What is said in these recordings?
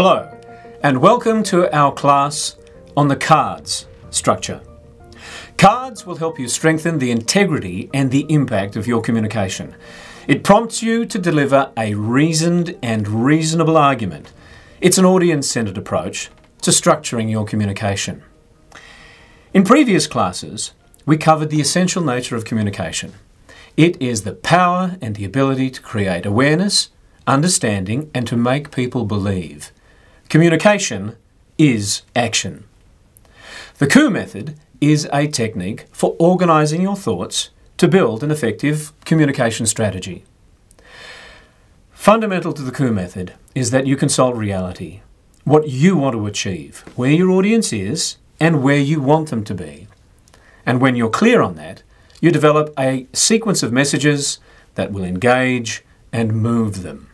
Hello, and welcome to our class on the cards structure. Cards will help you strengthen the integrity and the impact of your communication. It prompts you to deliver a reasoned and reasonable argument. It's an audience centered approach to structuring your communication. In previous classes, we covered the essential nature of communication. It is the power and the ability to create awareness, understanding, and to make people believe. Communication is action. The KOO method is a technique for organising your thoughts to build an effective communication strategy. Fundamental to the KOO method is that you consult reality, what you want to achieve, where your audience is, and where you want them to be. And when you're clear on that, you develop a sequence of messages that will engage and move them.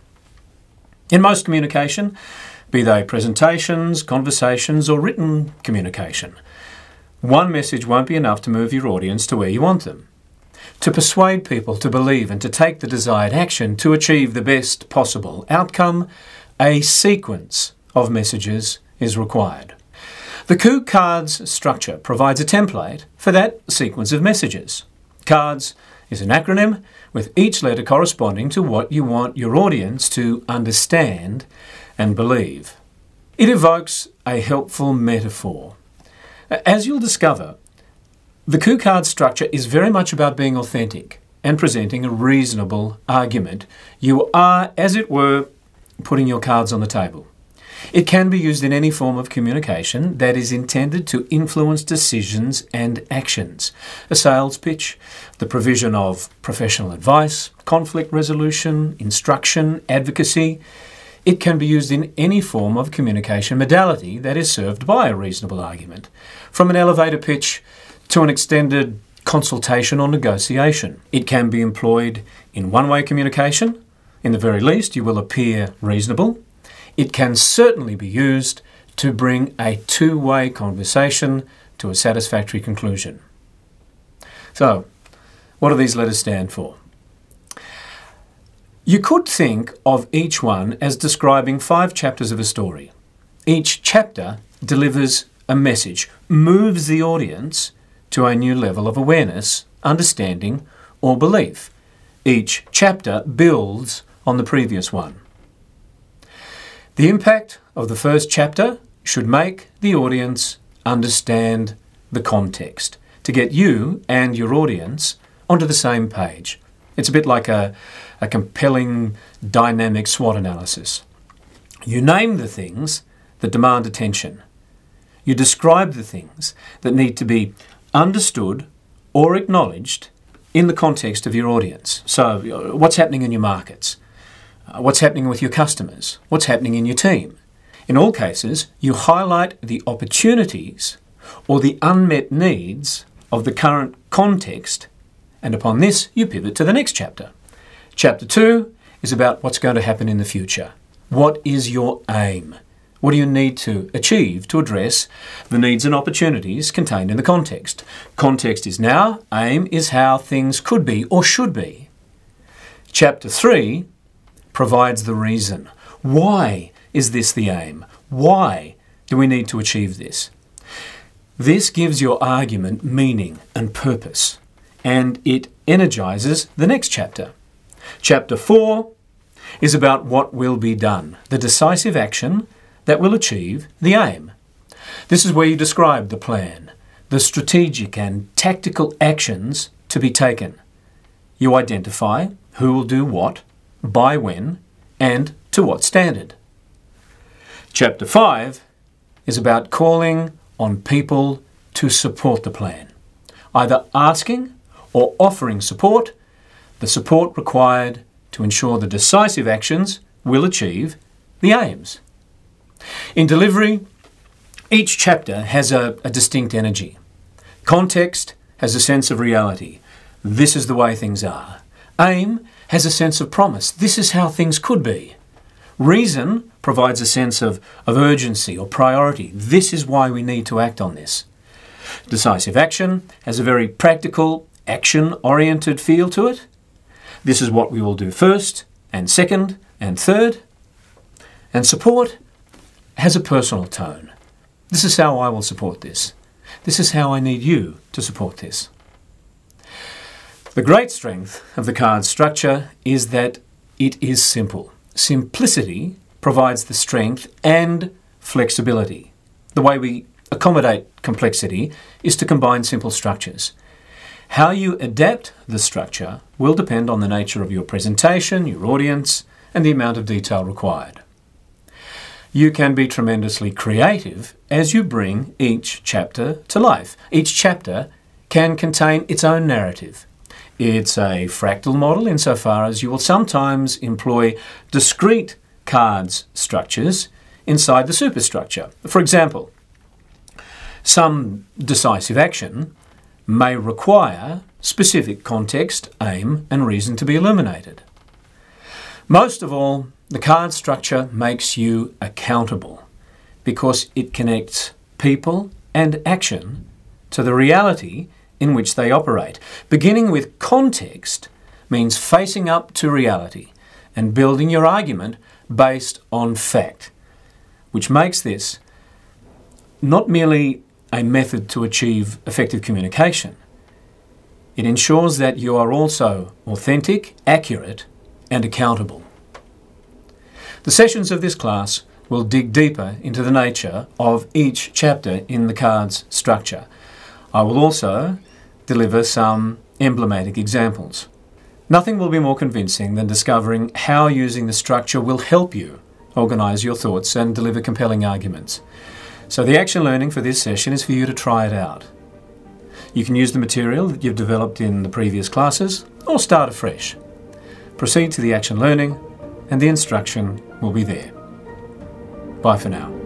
In most communication, be they presentations, conversations, or written communication. One message won't be enough to move your audience to where you want them. To persuade people to believe and to take the desired action to achieve the best possible outcome, a sequence of messages is required. The KOO Cards structure provides a template for that sequence of messages. Cards is an acronym with each letter corresponding to what you want your audience to understand and believe. It evokes a helpful metaphor. As you'll discover, the KOO card structure is very much about being authentic and presenting a reasonable argument. You are, as it were, putting your cards on the table. It can be used in any form of communication that is intended to influence decisions and actions. A sales pitch, the provision of professional advice, conflict resolution, instruction, advocacy. It can be used in any form of communication modality that is served by a reasonable argument, from an elevator pitch to an extended consultation or negotiation. It can be employed in one way communication. In the very least, you will appear reasonable. It can certainly be used to bring a two way conversation to a satisfactory conclusion. So, what do these letters stand for? You could think of each one as describing five chapters of a story. Each chapter delivers a message, moves the audience to a new level of awareness, understanding, or belief. Each chapter builds on the previous one. The impact of the first chapter should make the audience understand the context to get you and your audience onto the same page. It's a bit like a, a compelling dynamic SWOT analysis. You name the things that demand attention. You describe the things that need to be understood or acknowledged in the context of your audience. So, uh, what's happening in your markets? Uh, what's happening with your customers? What's happening in your team? In all cases, you highlight the opportunities or the unmet needs of the current context, and upon this, you pivot to the next chapter. Chapter 2 is about what's going to happen in the future. What is your aim? What do you need to achieve to address the needs and opportunities contained in the context? Context is now, aim is how things could be or should be. Chapter 3 provides the reason. Why is this the aim? Why do we need to achieve this? This gives your argument meaning and purpose, and it energizes the next chapter. Chapter 4 is about what will be done, the decisive action that will achieve the aim. This is where you describe the plan, the strategic and tactical actions to be taken. You identify who will do what, by when, and to what standard. Chapter 5 is about calling on people to support the plan, either asking or offering support the support required to ensure the decisive actions will achieve the aims. In delivery, each chapter has a, a, distinct energy. Context has a sense of reality. This is the way things are. Aim has a sense of promise. This is how things could be. Reason provides a sense of, of urgency or priority. This is why we need to act on this. Decisive action has a very practical, action oriented feel to it. This is what we will do first, and second, and third. And support has a personal tone. This is how I will support this. This is how I need you to support this. The great strength of the card structure is that it is simple. Simplicity provides the strength and flexibility. The way we accommodate complexity is to combine simple structures. How you adapt the structure will depend on the nature of your presentation, your audience, and the amount of detail required. You can be tremendously creative as you bring each chapter to life. Each chapter can contain its own narrative, it's a fractal model insofar as you will sometimes employ discrete cards structures inside the superstructure. For example, some decisive action may require specific context, aim, and reason to be illuminated. Most of all, the card structure makes you accountable because it connects people and action to the reality in which they operate. Beginning with context means facing up to reality and building your argument based on fact, which makes this not merely a method to achieve effective communication, it ensures that you are also authentic, accurate, and accountable. The sessions of this class will dig deeper into the nature of each chapter in the card's structure. I will also deliver some emblematic examples. Nothing will be more convincing than discovering how using the structure will help you organise your thoughts and deliver compelling arguments. So, the action learning for this session is for you to try it out. You can use the material that you've developed in the previous classes or start afresh. Proceed to the action learning, and the instruction will be there. Bye for now.